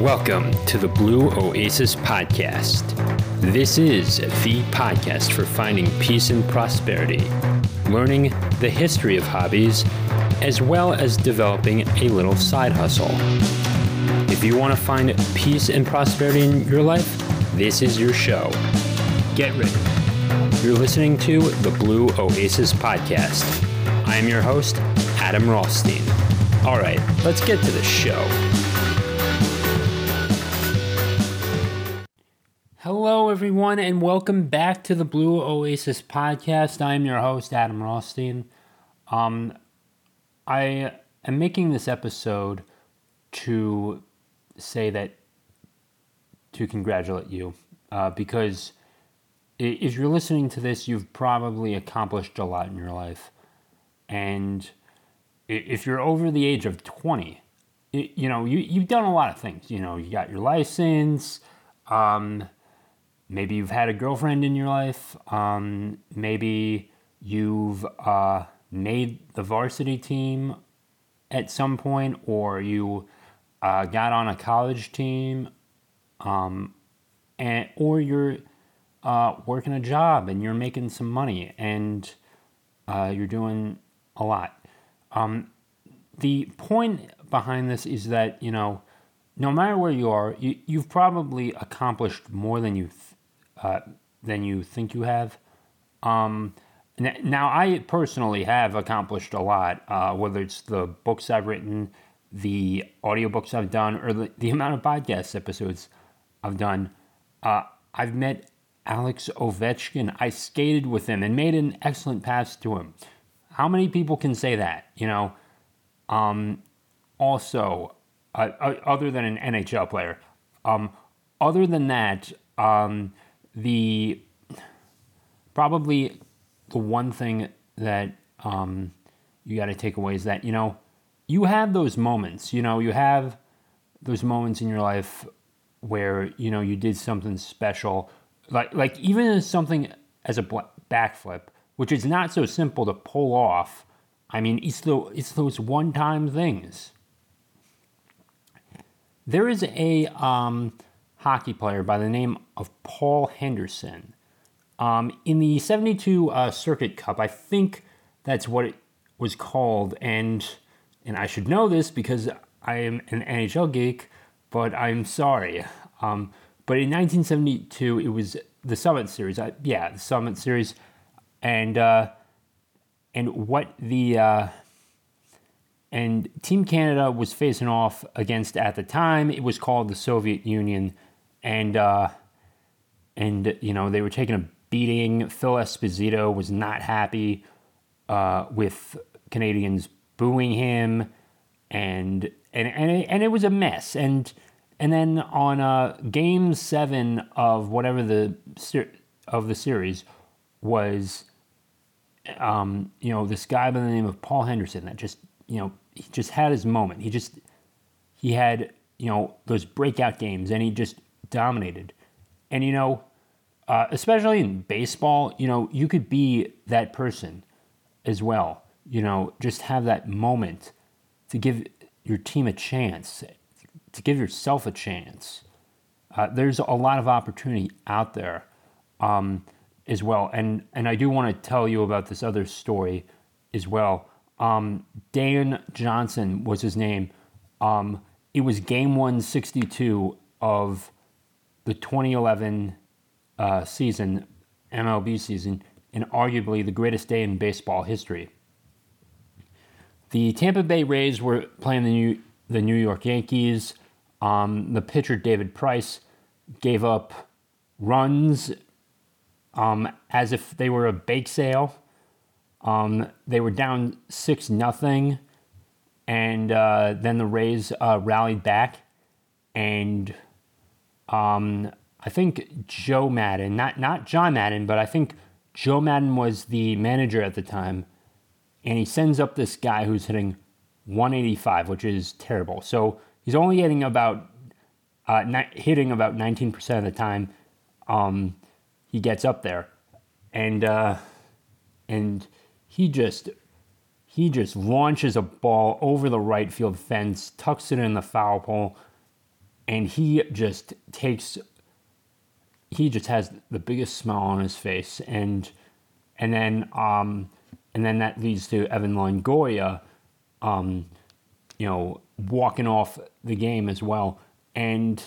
Welcome to the Blue Oasis Podcast. This is the podcast for finding peace and prosperity, learning the history of hobbies, as well as developing a little side hustle. If you want to find peace and prosperity in your life, this is your show. Get ready. You're listening to the Blue Oasis Podcast. I am your host, Adam Rothstein. All right, let's get to the show. Hello, everyone, and welcome back to the Blue Oasis podcast. I am your host, Adam Rothstein. Um, I am making this episode to say that to congratulate you uh, because if you're listening to this, you've probably accomplished a lot in your life, and if you're over the age of 20, you know, you, you've done a lot of things. You know, you got your license. Um, maybe you've had a girlfriend in your life. Um, maybe you've uh, made the varsity team at some point, or you uh, got on a college team, um, and or you're uh, working a job and you're making some money and uh, you're doing a lot. Um, the point behind this is that you know, no matter where you are, you, you've probably accomplished more than you uh, than you think you have. Um, now, I personally have accomplished a lot, uh, whether it's the books I've written, the audiobooks I've done, or the, the amount of podcast episodes I've done. Uh, I've met Alex Ovechkin. I skated with him and made an excellent pass to him. How many people can say that? You know, um, also, uh, uh, other than an NHL player, um, other than that, um, the probably the one thing that um, you got to take away is that you know you have those moments. You know, you have those moments in your life where you know you did something special, like like even something as a backflip which is not so simple to pull off. I mean, it's, the, it's those one time things. There is a um, hockey player by the name of Paul Henderson. Um, in the 72 uh, Circuit Cup, I think that's what it was called. And, and I should know this because I am an NHL geek, but I'm sorry. Um, but in 1972, it was the Summit Series. I, yeah, the Summit Series and uh, and what the uh, and Team Canada was facing off against at the time. It was called the Soviet Union, and uh, and you know they were taking a beating. Phil Esposito was not happy uh, with Canadians booing him, and and and it, and it was a mess. And and then on uh, Game Seven of whatever the of the series was um, you know, this guy by the name of Paul Henderson that just, you know, he just had his moment. He just, he had, you know, those breakout games and he just dominated. And, you know, uh, especially in baseball, you know, you could be that person as well. You know, just have that moment to give your team a chance, to give yourself a chance. Uh, there's a lot of opportunity out there. Um, as well. And and I do want to tell you about this other story as well. Um, Dan Johnson was his name. Um, it was game 162 of the 2011 uh, season, MLB season, and arguably the greatest day in baseball history. The Tampa Bay Rays were playing the New, the New York Yankees. Um, the pitcher David Price gave up runs um, as if they were a bake sale. Um, they were down six nothing, and uh, then the Rays uh, rallied back, and um, I think Joe Maddon, not not John Madden, but I think Joe Maddon was the manager at the time, and he sends up this guy who's hitting 185, which is terrible. So he's only hitting about uh, hitting about 19% of the time. Um, he gets up there, and uh, and he just he just launches a ball over the right field fence, tucks it in the foul pole, and he just takes he just has the biggest smile on his face. And and then um and then that leads to Evan Longoria um you know walking off the game as well. And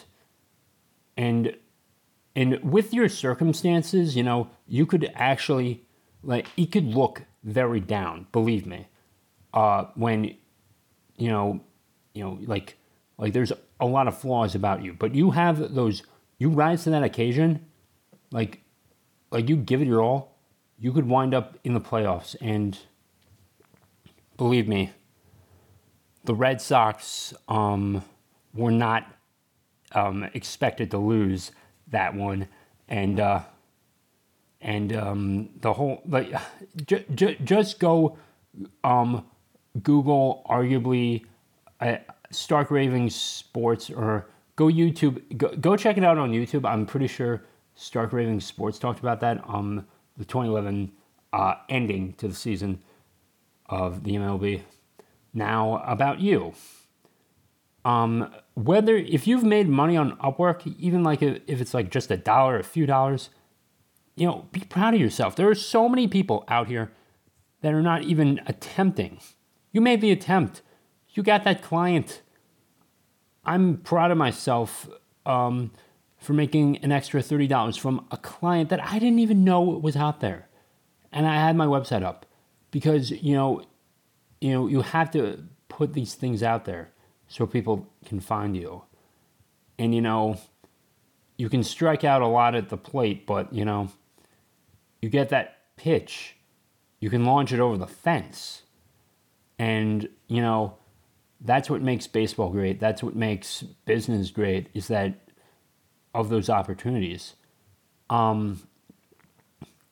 and and with your circumstances you know you could actually like it could look very down believe me. Uh when you know you know like like there's a lot of flaws about you, but you have those. You rise to that occasion, like, like you give it your all. You could wind up in the playoffs, and believe me, the Red Sox um, were not um, expected to lose that one, and uh, and um, the whole like j- j- just go um, Google arguably. I, Stark Raving Sports or go YouTube, go, go check it out on YouTube. I'm pretty sure Stark Raving Sports talked about that on the 2011 uh, ending to the season of the MLB. Now, about you. Um, whether if you've made money on Upwork, even like if it's like just a dollar, a few dollars, you know, be proud of yourself. There are so many people out here that are not even attempting. You made the attempt you got that client. I'm proud of myself um, for making an extra $30 from a client that I didn't even know was out there. And I had my website up because, you know, you know, you have to put these things out there so people can find you. And you know, you can strike out a lot at the plate, but you know, you get that pitch, you can launch it over the fence. And you know, that's what makes baseball great. That's what makes business great. Is that of those opportunities. Um,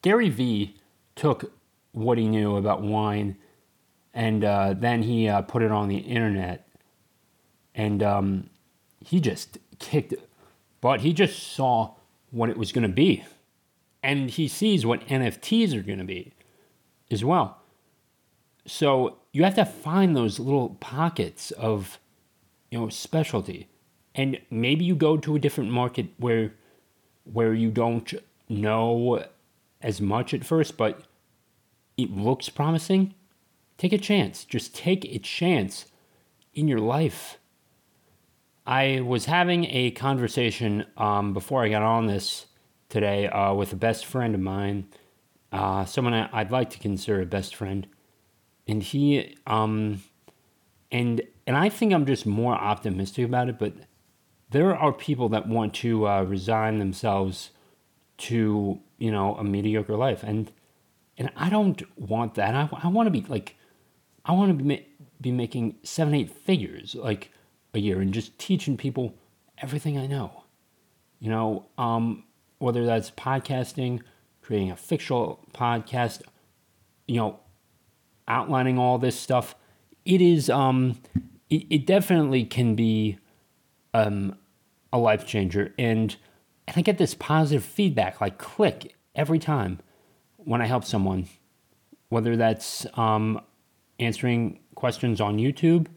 Gary Vee took what he knew about wine, and uh, then he uh, put it on the internet, and um, he just kicked. it. But he just saw what it was going to be, and he sees what NFTs are going to be, as well. So you have to find those little pockets of, you know, specialty, and maybe you go to a different market where, where you don't know as much at first, but it looks promising. Take a chance. Just take a chance in your life. I was having a conversation um, before I got on this today uh, with a best friend of mine, uh, someone I'd like to consider a best friend and he um and and I think I'm just more optimistic about it, but there are people that want to uh, resign themselves to you know a mediocre life, and and I don't want that. I, I want to be like, I want to be ma- be making seven eight figures like a year and just teaching people everything I know. You know, um, whether that's podcasting, creating a fictional podcast, you know, outlining all this stuff, it is um, it, it definitely can be um, a life changer, and and I get this positive feedback, like click every time when I help someone, whether that's um, answering questions on YouTube,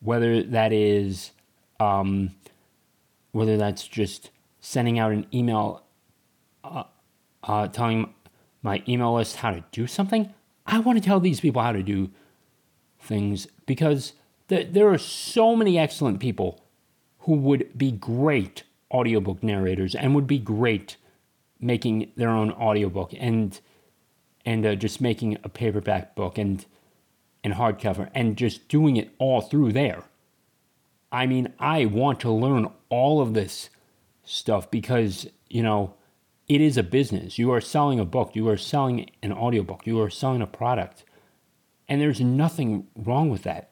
whether that is um, whether that's just sending out an email uh, uh, telling my email list how to do something. I want to tell these people how to do things because th- there are so many excellent people who would be great audiobook narrators and would be great making their own audiobook and and uh, just making a paperback book and and hardcover and just doing it all through there. I mean, I want to learn all of this stuff because, you know, it is a business. You are selling a book, you are selling an audiobook, you are selling a product. And there's nothing wrong with that.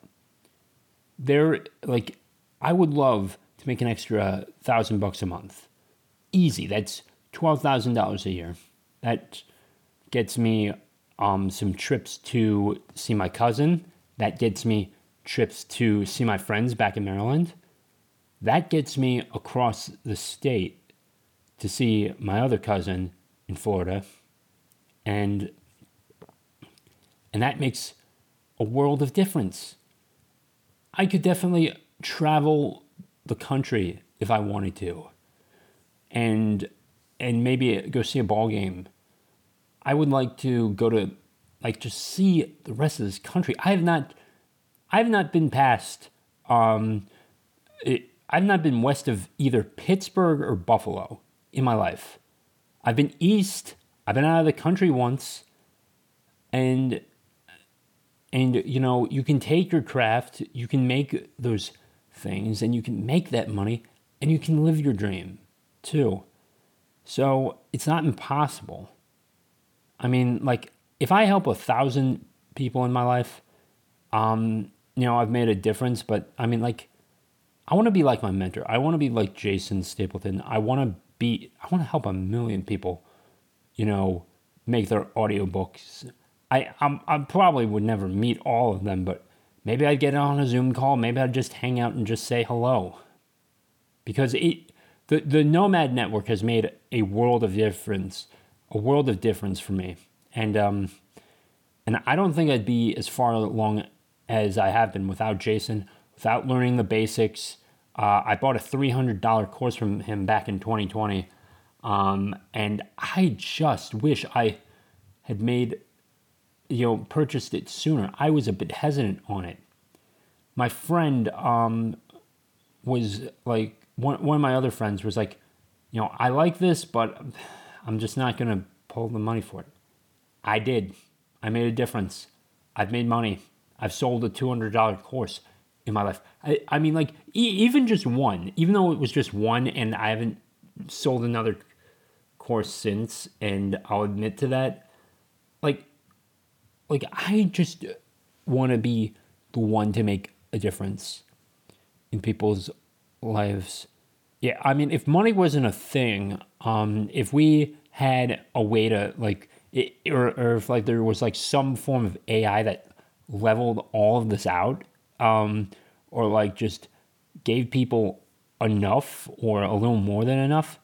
There like I would love to make an extra thousand bucks a month. Easy. That's twelve thousand dollars a year. That gets me um, some trips to see my cousin. That gets me trips to see my friends back in Maryland. That gets me across the state to see my other cousin in Florida, and and that makes a world of difference. I could definitely travel the country if I wanted to. And and maybe go see a ball game. I would like to go to like just see the rest of this country. I have not I have not been past um it, I've not been west of either Pittsburgh or Buffalo in my life. I've been east, I've been out of the country once and and you know, you can take your craft, you can make those things and you can make that money and you can live your dream too. So it's not impossible. I mean, like, if I help a thousand people in my life, um, you know, I've made a difference. But I mean, like, I want to be like my mentor. I want to be like Jason Stapleton. I want to be, I want to help a million people, you know, make their audiobooks. I, I'm, I probably would never meet all of them, but Maybe I'd get on a Zoom call. Maybe I'd just hang out and just say hello. Because it, the, the Nomad Network has made a world of difference, a world of difference for me. And, um, and I don't think I'd be as far along as I have been without Jason, without learning the basics. Uh, I bought a $300 course from him back in 2020. Um, and I just wish I had made you know, purchased it sooner. I was a bit hesitant on it. My friend um, was like, one, one of my other friends was like, you know, I like this, but I'm just not going to pull the money for it. I did. I made a difference. I've made money. I've sold a $200 course in my life. I, I mean, like, e- even just one, even though it was just one and I haven't sold another course since, and I'll admit to that, like, like I just want to be the one to make a difference in people's lives. Yeah, I mean, if money wasn't a thing, um, if we had a way to like, it, or, or if like there was like some form of AI that leveled all of this out, um, or like just gave people enough or a little more than enough,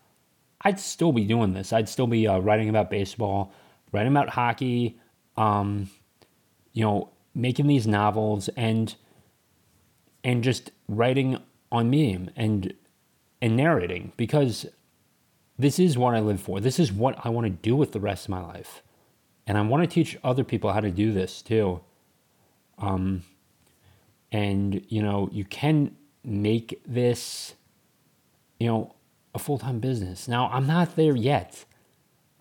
I'd still be doing this. I'd still be uh, writing about baseball, writing about hockey, um, you know, making these novels and and just writing on meme and and narrating because this is what I live for. This is what I want to do with the rest of my life. And I want to teach other people how to do this too. Um and you know, you can make this you know, a full-time business. Now, I'm not there yet.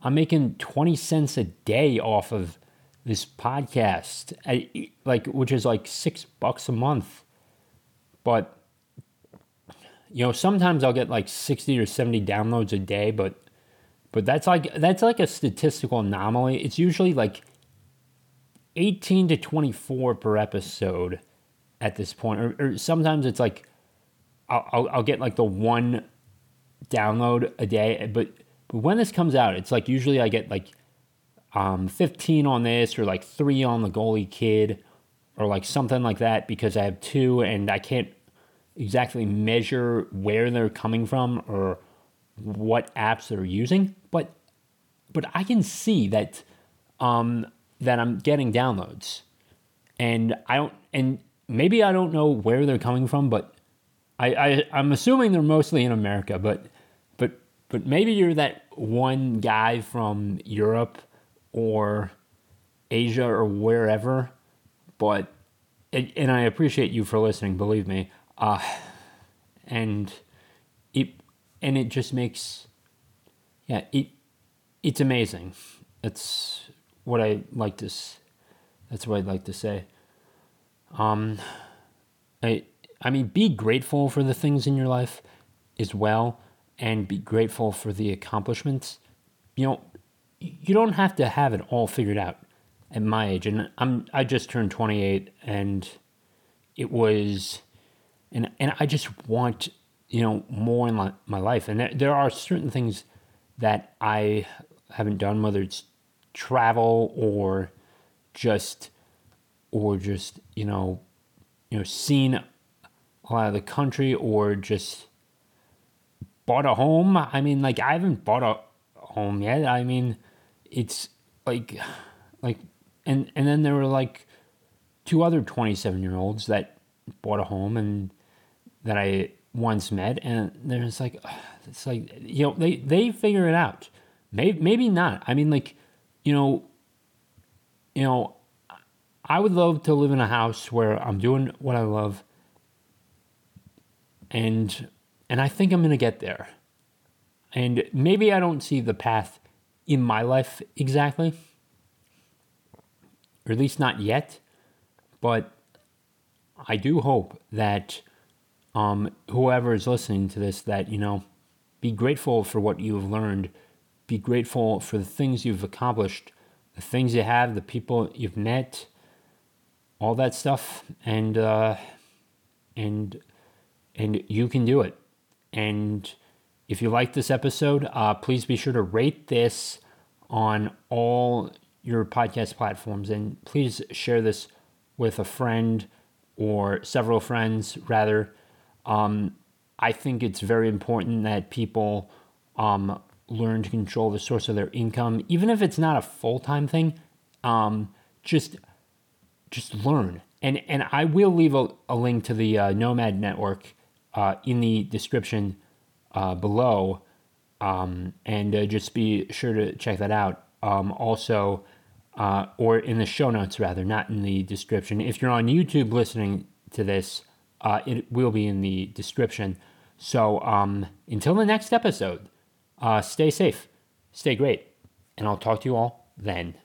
I'm making 20 cents a day off of this podcast, I, like which is like six bucks a month, but you know sometimes I'll get like sixty or seventy downloads a day, but but that's like that's like a statistical anomaly. It's usually like eighteen to twenty four per episode at this point, or, or sometimes it's like I'll, I'll, I'll get like the one download a day, but but when this comes out, it's like usually I get like um, 15 on this or like three on the goalie kid or like something like that because I have two and I can't exactly measure where they're coming from or what apps they're using, but but I can see that um, that I'm getting downloads, and I don't and maybe I don't know where they're coming from, but I, I I'm assuming they're mostly in America, but but but maybe you're that one guy from Europe or Asia or wherever. But and I appreciate you for listening. Believe me. Uh, and it and it just makes yeah it it's amazing. That's what I like to. That's what I'd like to say. Um, I I mean, be grateful for the things in your life as well, and be grateful for the accomplishments. You know, you don't have to have it all figured out at my age and i'm i just turned 28 and it was and and i just want you know more in my, my life and there, there are certain things that i haven't done whether it's travel or just or just you know you know seen a lot of the country or just bought a home i mean like i haven't bought a home yet i mean it's like like and and then there were like two other 27 year olds that bought a home and that I once met, and they're just like, it's like you know they they figure it out. Maybe maybe not. I mean, like, you know, you know, I would love to live in a house where I'm doing what I love, and and I think I'm gonna get there. And maybe I don't see the path in my life exactly, or at least not yet, but I do hope that um, whoever is listening to this, that, you know, be grateful for what you've learned, be grateful for the things you've accomplished, the things you have, the people you've met, all that stuff, and, uh, and, and you can do it. And if you like this episode, uh, please be sure to rate this on all your podcast platforms and please share this with a friend or several friends, rather. Um, I think it's very important that people um, learn to control the source of their income, even if it's not a full time thing. Um, just just learn, and and I will leave a, a link to the uh, Nomad Network uh, in the description uh, below, um, and uh, just be sure to check that out. Um, also, uh, or in the show notes rather, not in the description. If you're on YouTube listening to this, uh, it will be in the description. So um, until the next episode, stay safe, stay great, and I'll talk to you all then.